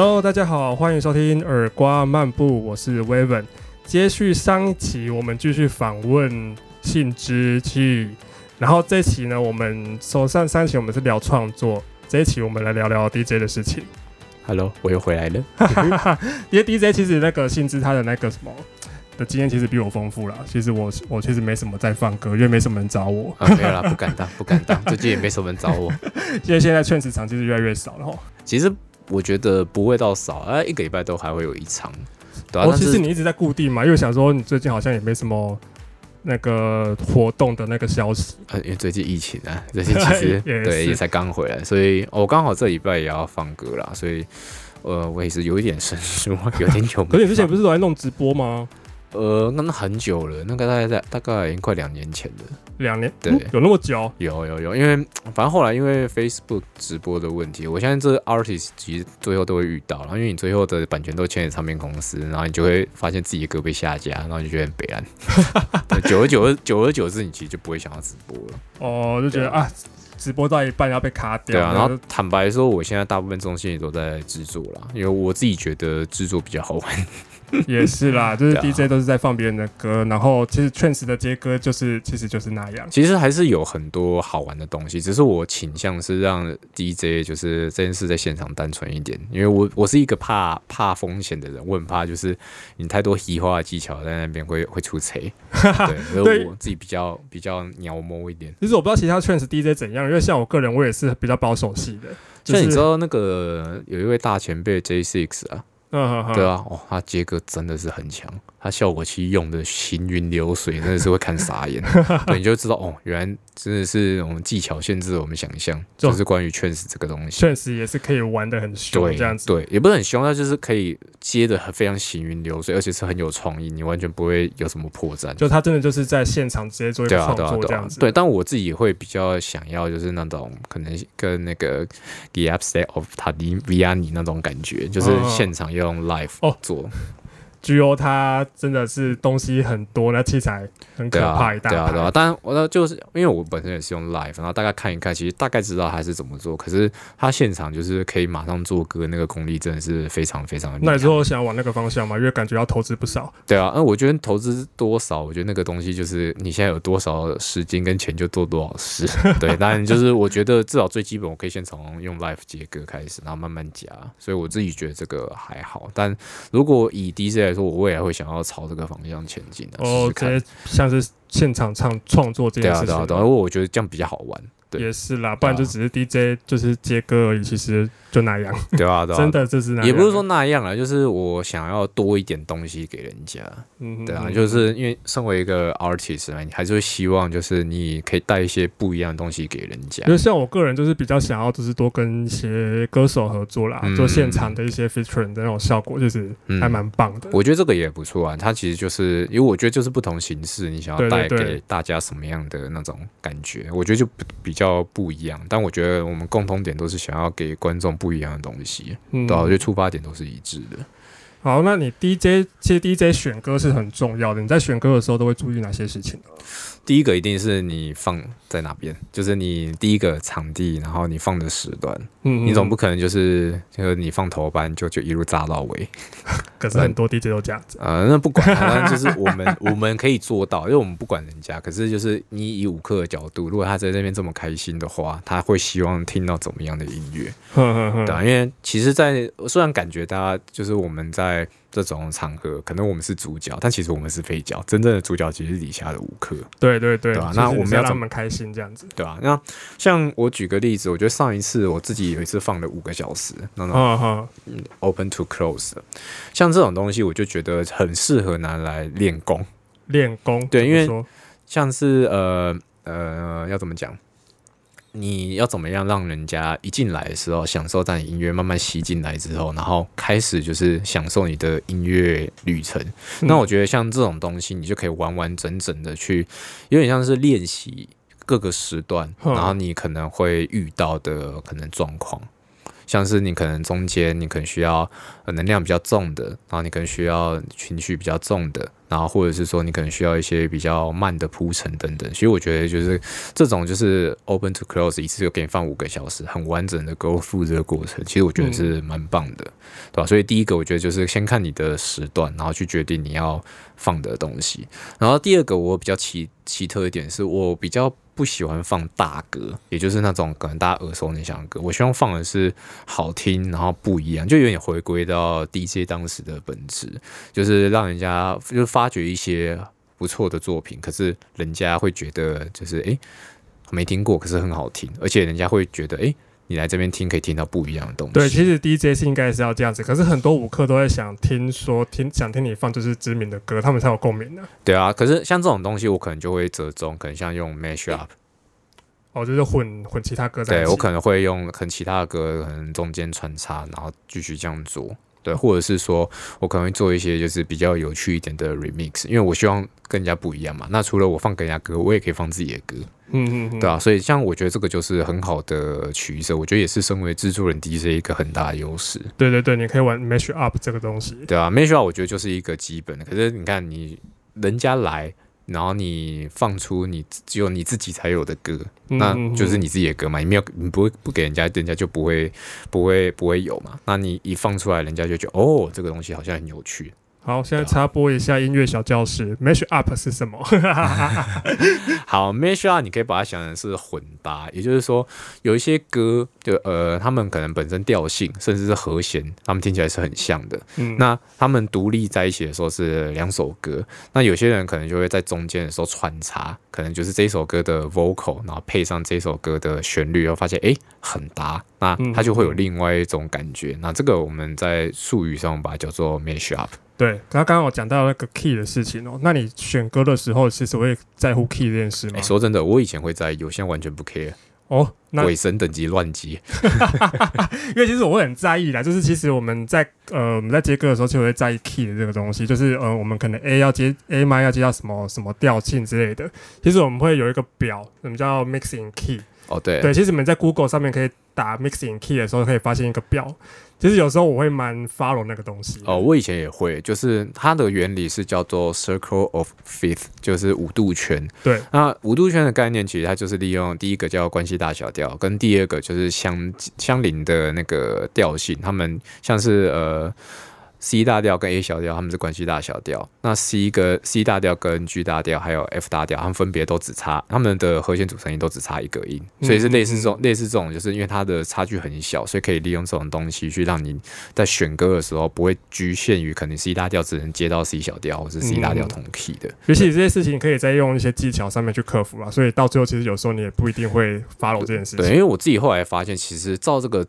Hello，大家好，欢迎收听耳瓜漫步，我是 Weven。接续上一期，我们继续访问信之去，然后这期呢，我们从上三期我们是聊创作，这一期我们来聊聊 DJ 的事情。Hello，我又回来了。因为 DJ 其实那个信之他的那个什么的经验其实比我丰富啦。其实我我其实没什么在放歌，因为没什么人找我，啊，没有啦，不敢当，不敢当，最近也没什么人找我。因为现在劝职场其实越来越少了哈。其实我觉得不会到少，啊，一个礼拜都还会有一场，对啊，哦，但其实你一直在固定嘛，因为想说你最近好像也没什么那个活动的那个消息。呃，因为最近疫情啊，最近其实 也对也才刚回来，所以我刚好这礼拜也要放歌啦，所以呃，我也是有一点生疏，有点久。可是你之前不是都在弄直播吗？呃，那那很久了，那个大概在大概已经快两年前了。两年，对嗯有那么久？有有有，因为反正后来因为 Facebook 直播的问题，我相信这 artist 其实最后都会遇到，然后因为你最后的版权都签给唱片公司，然后你就会发现自己的歌被下架，然后你就觉得很悲哀。对久而久而，久而久之，你其实就不会想要直播了。哦，就觉得啊，直播到一半要被卡掉。对啊，然后后坦白说，我现在大部分重心也都在制作啦，因为我自己觉得制作比较好玩。也是啦，就是 DJ 都是在放别人的歌，然后其实劝 h 的接歌就是其实就是那样。其实还是有很多好玩的东西，只是我倾向是让 DJ 就是这件事在现场单纯一点，因为我我是一个怕怕风险的人，我很怕就是你太多移花的技巧在那边会会出错，对，所以我自己比较比较鸟摸一点。其实我不知道其他劝 h DJ 怎样，因为像我个人我也是比较保守系的，就是像你知道那个有一位大前辈 J Six 啊，嗯，对啊，哦，他接歌真的是很强，他效果器用的行云流水，真的是会看傻眼。对，你就知道哦，原来真的是那种技巧限制了我们想象，就就是关于劝死这个东西。劝 h 也是可以玩的很凶对，这样子。对，也不是很凶，它就是可以接的非常行云流水，而且是很有创意，你完全不会有什么破绽。就他真的就是在现场直接做一个对啊，创对啊，对作这样子。，啊对。但我自己会比较想要，就是那种可能跟那个 The Upset of 塔迪 Vianney 那种感觉，就是现场用 live 哦做。G O 它真的是东西很多，那器材很可怕一大对啊，对啊排。。但我呢，就是因为我本身也是用 live，然后大概看一看，其实大概知道他是怎么做。可是他现场就是可以马上做歌，那个功力真的是非常非常的。那你之后想往那个方向吗？因为感觉要投资不少。对啊，那我觉得投资多少，我觉得那个东西就是你现在有多少时间跟钱就做多少事。对，当然就是我觉得至少最基本，我可以先从用 live 接歌开始，然后慢慢加。所以我自己觉得这个还好。但如果以 DJ 来说，我未来会想要朝这个方向前进的。啊哦试，看直接像是现场唱创作这对啊，件事情。对啊，对啊，因为我觉得这样比较好玩。对也是啦，不然就对啊只是 DJ 就是接歌而已，其实就那样，对啊，对啊，真的就是那样。也不是说那样啊，就是我想要多一点东西给人家，对啊，嗯就是因为身为一个 artist 嘛，你还是会希望就是你可以带一些不一样的东西给人家因。为像我个人就是比较想要，就是多跟一些歌手合作啦，嗯做现场的一些 featuring 的那种效果，就是嗯还蛮棒的。我觉得这个也不错啊，它其实就是因为我觉得就是不同形式，你想要带给大家什么样的那种感觉，我觉得就比比较不一样。但我觉得我们共同点都是想要给观众不一样的东西，嗯对啊，我觉得出发点都是一致的。好，那你 DJ 其实 DJ 选歌是很重要的，你在选歌的时候都会注意哪些事情？第一个一定是你放在哪边，就是你第一个场地，然后你放的时段，嗯你总不可能就是就是你放头班就就一路炸到尾，可是很多 DJ 都这样子。呃，那不管，反正就是我们 我们可以做到，因为我们不管人家，可是就是你以舞客的角度，如果他在那边这么开心的话，他会希望听到怎么样的音乐，对啊，因为其实在，虽然感觉大家就是我们在这种场合，可能我们是主角，但其实我们是配角，真正的主角其实是底下的舞客。对对对，对啊那我们要怎么是让他们开心这样子。对啊，那像我举个例子，我觉得上一次我自己有一次放了五个小时，那种嗯哼，open to close，像这种东西，我就觉得很适合拿来练功。练功对因为像是呃呃，要怎么讲？你要怎么样让人家一进来的时候享受到你音乐，慢慢吸进来之后，然后开始就是享受你的音乐旅程。那我觉得像这种东西，你就可以完完整整的去，有点像是练习各个时段，然后你可能会遇到的可能状况。像是你可能中间你可能需要呃能量比较重的，然后你可能需要情绪比较重的，然后或者是说你可能需要一些比较慢的铺陈等等。所以我觉得就是这种就是 open to close 一次就给你放五个小时，很完整的 go through 这个过程，其实我觉得是蛮棒的，对吧？所以第一个我觉得就是先看你的时段，然后去决定你要放的东西。然后第二个我比较奇奇特一点是我比较。不喜欢放大歌，也就是那种可能大家耳熟能详的歌。我希望放的是好听，然后不一样，就有点回归到 DJ 当时的本质，就是让人家就发掘一些不错的作品，可是人家会觉得就是诶没听过，可是很好听，而且人家会觉得诶。你来这边听，可以听到不一样的东西。对，其实 DJ 是应该是要这样子，可是很多舞客都在想听说听想听你放就是知名的歌，他们才有共鸣的。对啊，可是像这种东西，我可能就会折中，可能像用 mash up，哦，就是混混其他歌。对我可能会用很其他的歌，可能中间穿插，然后继续这样做。对，或者是说我可能会做一些就是比较有趣一点的 remix，因为我希望跟人家不一样嘛。那除了我放跟人家歌，我也可以放自己的歌。嗯嗯，对啊，所以像我觉得这个就是很好的取舍，我觉得也是身为制作人 DJ 一个很大的优势。对对对，你可以玩 mash up 这个东西。对啊，mash up 我觉得就是一个基本的。可是你看，你人家来，然后你放出你只有你自己才有的歌，那就是你自己的歌嘛，你没有你不会不给人家，人家就不会不会不会有嘛。那你一放出来，人家就觉得哦，这个东西好像很有趣。好，现在插播一下音乐小教室，mash up 是什么？好，mash up 你可以把它想成是混搭，也就是说有一些歌，就呃，他们可能本身调性甚至是和弦，他们听起来是很像的。嗯，那他们独立在一起的时候是两首歌，那有些人可能就会在中间的时候穿插，可能就是这首歌的 vocal，然后配上这首歌的旋律，然后发现哎很搭，那它就会有另外一种感觉。那这个我们在术语上把它叫做 mash up。对，刚刚我讲到那个 key 的事情哦，那你选歌的时候，其实会在乎 key 这件事吗？说真的，我以前会在意，我现在完全不 care 哦。那鬼神等级乱级，因为其实我会很在意啦，就是其实我们在呃我们在接歌的时候，就会在意 key 的这个东西，就是呃我们可能 A 要接 A 麦要接到什么什么调性之类的，其实我们会有一个表，什么叫 mixing key。哦，对，对，其实你们在 Google 上面可以打 mixing key 的时候，可以发现一个表。其实有时候我会蛮 follow 那个东西。哦，我以前也会，就是它的原理是叫做 circle of fifth，就是五度圈。对，那五度圈的概念其实它就是利用第一个叫关系大小调，跟第二个就是相相邻的那个调性，他们像是呃。C 大调跟 A 小调，他们是关系大小调。那 C 跟 C 大调跟 G 大调还有 F 大调，他们分别都只差，他们的和弦组成音都只差一个音，所以是类似这种类似这种，就是因为它的差距很小，所以可以利用这种东西去让你在选歌的时候不会局限于可能 C 大调只能接到 C 小调或是 C 大调同 key 的。尤其这些事情可以再用一些技巧上面去克服了，所以到最后其实有时候你也不一定会 follow 这件事情。对，因为我自己后来发现，其实照这个。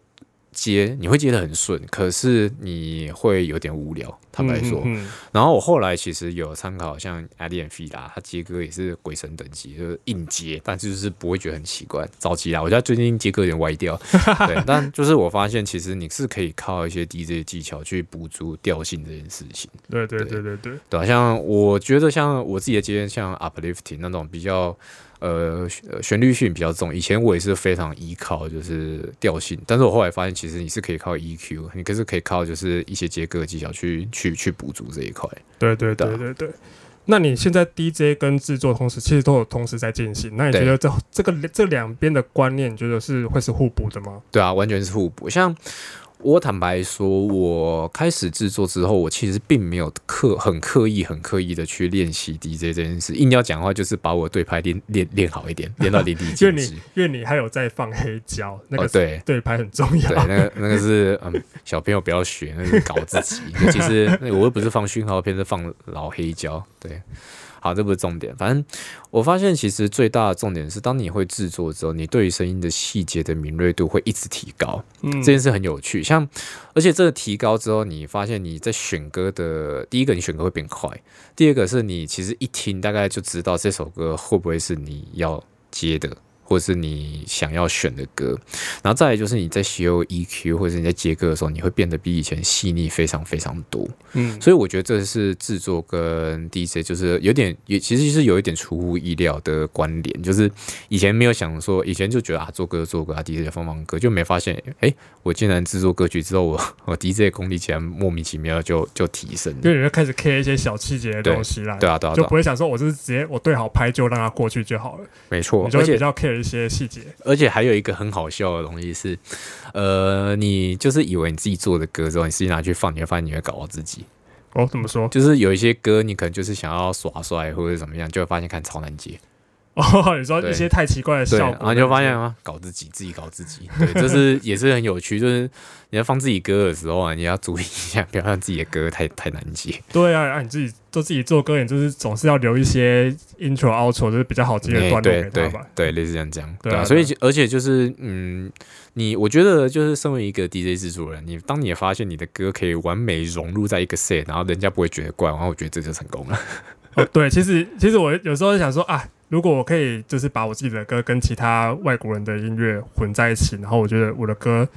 接你会接得很顺，可是你会有点无聊，坦白说。然后我后来其实有参考像阿迪安菲达，他接歌也是鬼神等级，就是硬接，但就是不会觉得很奇怪。早期啦，我觉得最近接歌有点歪掉，对。但就是我发现，其实你是可以靠一些 DJ 技巧去补足调性这件事情。对对对对对，对像我觉得像我自己的接，像 uplifting 那种比较。呃，旋律性比较重。以前我也是非常依靠就是调性，但是我后来发现，其实你是可以靠 EQ，你可是可以靠就是一些接歌技巧去去去补足这一块。对对对对对。那你现在 DJ 跟制作同时其实都有同时在进行，那你觉得这这个这两边的观念，你觉得是会是互补的吗？对啊，完全是互补。像。我坦白说，我开始制作之后，我其实并没有刻很刻意、很刻意的去练习 DJ 这件事。硬要讲话，就是把我对拍练练练好一点，练到淋漓尽致。因为你，因为你还有在放黑胶，那个对对拍很重要。对，那个那个是嗯，小朋友不要学，那是搞自己。其实我又不是放讯号片，是放老黑胶。对。好，这不是重点。反正我发现，其实最大的重点是，当你会制作之后，你对于声音的细节的敏锐度会一直提高。嗯，这件事很有趣。像，而且这个提高之后，你发现你在选歌的第一个，你选歌会变快；第二个是你其实一听大概就知道这首歌会不会是你要接的。或者是你想要选的歌，然后再来就是你在修 EQ 或者你在接歌的时候，你会变得比以前细腻非常非常多。嗯，所以我觉得这是制作跟 DJ 就是有点也其实是有一点出乎意料的关联，就是以前没有想说，以前就觉得啊做歌做歌啊 DJ 放放歌，就没发现哎、我竟然制作歌曲之后，我 我 DJ 的功力竟然莫名其妙就就提升了。因为你就开始 care 一些小细节的东西啦，对啊，对啊，对啊。就不，会想说我就是直接我对好拍就让它过去就好了，没错，而且你就会比较 care 一些细节。而且还有一个很好笑的东西是，呃，你就是以为你自己做的歌之后，你自己拿去放，你会发现你会搞到自己。哦，怎么说？就是有一些歌，你可能就是想要耍帅或者怎么样，就会发现看超难接。哦，你说对一些太奇怪的对，效果，然后你就发现啊，搞自己，自己搞自己。对，这是也是很有趣，就是你在放自己歌的时候啊，你要注意一下，不要让自己的歌太太难接。对啊，啊，你自己做自己做歌，你就是总是要留一些 intro、outro，就是比较好接的哎段落对对给他吧。对，类似这样讲，对啊，对啊对啊所以而且就是嗯，你我觉得就是身为一个 DJ 制作人，你当你也发现你的歌可以完美融入在一个 set，然后人家不会觉得怪，然后我觉得这就成功了。哦，对，其实其实我有时候想说啊，如果我可以就是把我自己的歌跟其他外国人的音乐混在一起，然后我觉得我的歌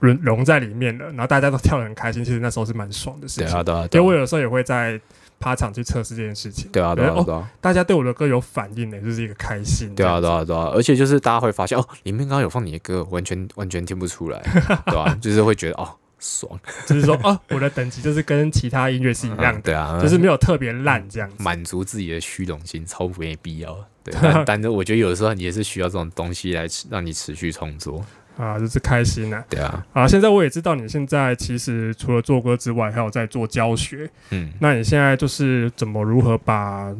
融融在里面了，然后大家都跳得很开心，其实那时候是蛮爽的事情。对啊，对啊，因为对啊，我有时候也会在趴场去测试这件事情。对啊，对啊，哦对啊，大家对我的歌有反应呢，就是一个开心。对啊，对啊，对啊，而且就是大家会发现哦，里面刚刚有放你的歌，完全完全听不出来，对吧、就是会觉得哦，爽，就是说哦，我的等级就是跟其他音乐是一样的，嗯 对啊，就是没有特别烂这样子。满足自己的虚荣心，超没必要。对，但 但是我觉得有的时候你也是需要这种东西来持让你持续创作。啊，就是开心啊、对啊，啊！现在我也知道你现在其实除了做歌之外，还有在做教学。嗯，那你现在就是怎么如何把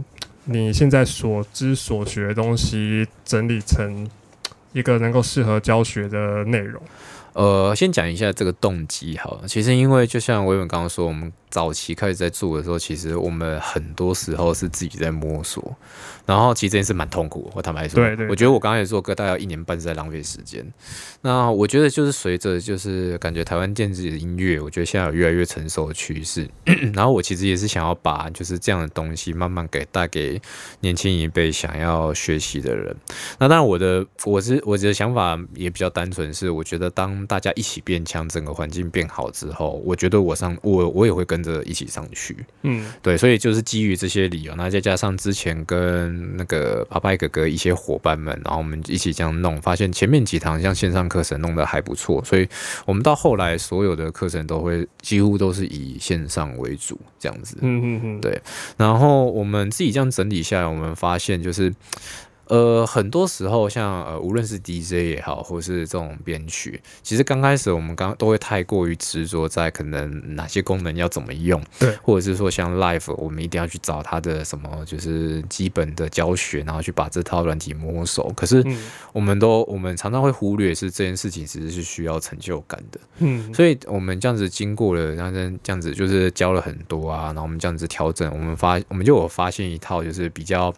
你现在所知所学的东西整理成一个能够适合教学的内容？呃，先讲一下这个动机好了。其实因为就像维文刚刚说，我们早期开始在做的时候，其实我们很多时候是自己在摸索，然后其实这件事蛮痛苦。我坦白说，对对我觉得我刚开始做歌大概有一年半是在浪费时间。那我觉得就是随着就是感觉台湾电子音乐，我觉得现在有越来越成熟的趋势。然后我其实也是想要把就是这样的东西慢慢给带给年轻一辈想要学习的人。那当然，我的我是我的想法也比较单纯，是我觉得当大家一起变强，整个环境变好之后，我觉得我上我我也会跟着一起上去。嗯，对，所以就是基于这些理由，那再加上之前跟那个阿拜哥哥一些伙伴们，然后我们一起这样弄，发现前面几堂像线上课程弄得还不错，所以我们到后来所有的课程都会几乎都是以线上为主这样子。嗯嗯嗯，对然后我们自己这样整理下来，我们发现就是。呃，很多时候像呃，无论是 DJ 也好，或是这种编曲，其实刚开始我们刚都会太过于执着在可能哪些功能要怎么用，对，或者是说像 Live，我们一定要去找它的什么就是基本的教学，然后去把这套软体摸熟。可是嗯。我们都我们常常会忽略是这件事情其实是需要成就感的，嗯，所以我们这样子经过了，然后这样子就是教了很多啊，然后我们这样子调整，我们发我们就有发现一套就是比较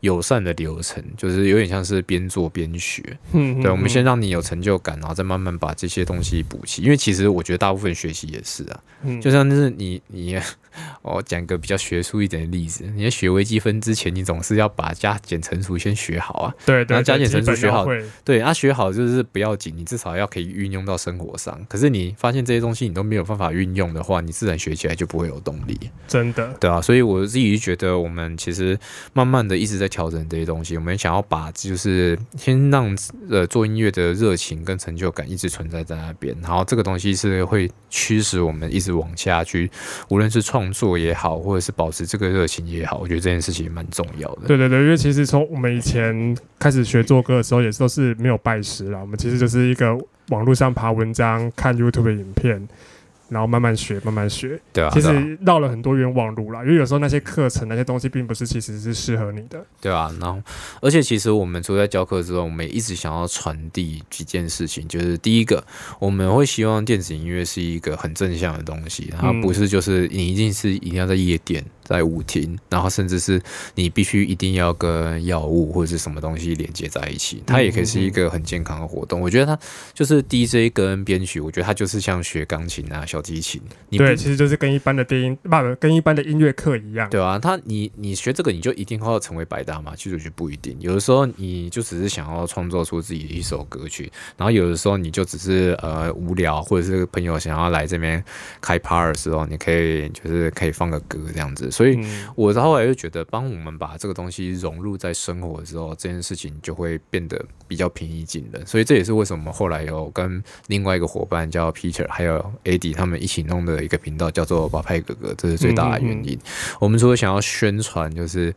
友善的流程，就是有点像是边做边学。嗯，对，我们嗯先让你有成就感，然后再慢慢把这些东西补齐。因为其实我觉得大部分学习也是啊，嗯就像是你你，我讲个比较学术一点的例子，你在学微积分之前，你总是要把加减乘除先学好啊。对对，然后加减乘除学好对，啊，学好就是不要紧，你至少要可以运用到生活上。可是你发现这些东西你都没有办法运用的话，你自然学起来就不会有动力，真的，对啊，所以我自己觉得，我们其实慢慢的一直在调整这些东西。我们想要把就是先让呃做音乐的热情跟成就感一直存在在那边，然后这个东西是会驱使我们一直往下去，无论是创作也好，或者是保持这个热情也好，我觉得这件事情蛮重要的。对对对，因为其实从我们以前开始学做歌的时候，也都是没有拜师啦，我们其实就是一个网络上爬文章、看 YouTube 影片，然后慢慢学，慢慢学。对啊，其实绕了很多冤枉路啦，因为有时候那些课程、那些东西，并不是其实是适合你的。对啊，然后而且其实我们除了在教课之外，我们也一直想要传递几件事情，就是第一个，我们会希望电子音乐是一个很正向的东西，然后不是就是你一定是一定要在夜店在舞厅，然后甚至是你必须一定要跟药物或者是什么东西连接在一起，它也可以是一个很健康的活动。我觉得它就是 DJ 跟编曲，我觉得它就是像学钢琴啊、小提琴，你对，其实就是跟一般的电音，不不，跟一般的音乐课一样。对啊，他你你学这个你就一定会要成为百搭吗？其实我觉得不一定，有的时候你就只是想要创作出自己的一首歌曲，然后有的时候你就只是呃无聊，或者是朋友想要来这边开趴的时候，你可以就是可以放个歌这样子。所以嗯，我后来就觉得，帮我们把这个东西融入在生活之后，这件事情就会变得比较平易近人。所以这也是为什么后来有跟另外一个伙伴叫 Peter 还有 AD 他们一起弄的一个频道叫做宝派哥哥，这是最大的原因。我们除了想要宣传，就是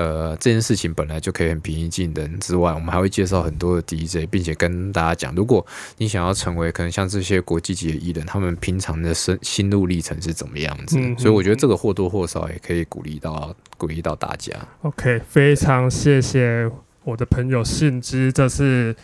呃这件事情本来就可以很平易近人之外，我们还会介绍很多的 DJ，并且跟大家讲，如果你想要成为可能像这些国际级的艺人，他们平常的生心路历程是怎么样子。嗯所以我觉得这个或多或少也可以鼓励到鼓励到大家。OK，非常谢谢我的朋友信之这次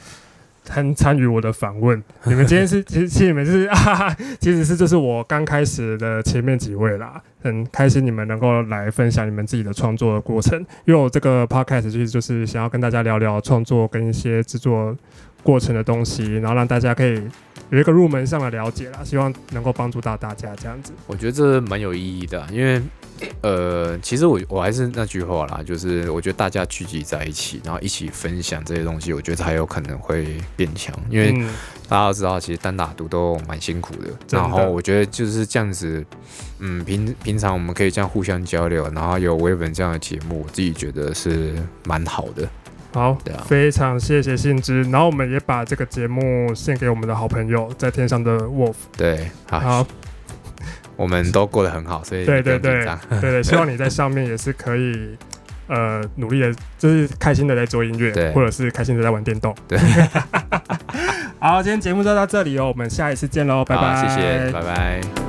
参参与我的访问。你们今天是其实其实你们是 其实是这是我刚开始的前面几位啦，很开心你们能够来分享你们自己的创作的过程。因为我这个 podcast 其实就是想要跟大家聊聊创作跟一些制作过程的东西，然后让大家可以有一个入门上的了解啦，希望能够帮助到大家这样子。我觉得这蛮有意义的啊，因为呃，其实我我还是那句话啦，就是我觉得大家聚集在一起，然后一起分享这些东西，我觉得才有可能会变强。因为嗯，大家都知道，其实单打独斗蛮辛苦的。的然后我觉得就是这样子，嗯，平平常我们可以这样互相交流，然后有微本这样的节目，我自己觉得是蛮好的。好，对啊。非常谢谢信之，然后我们也把这个节目献给我们的好朋友在天上的 Wolf。对，好，好，我们都过得很好，所以对对对对对，希望你在上面也是可以呃努力的，就是开心的在做音乐，对。或者是开心的在玩电动。对，好，今天节目就到这里哦，我们下一次见喽，拜拜，谢谢，拜拜。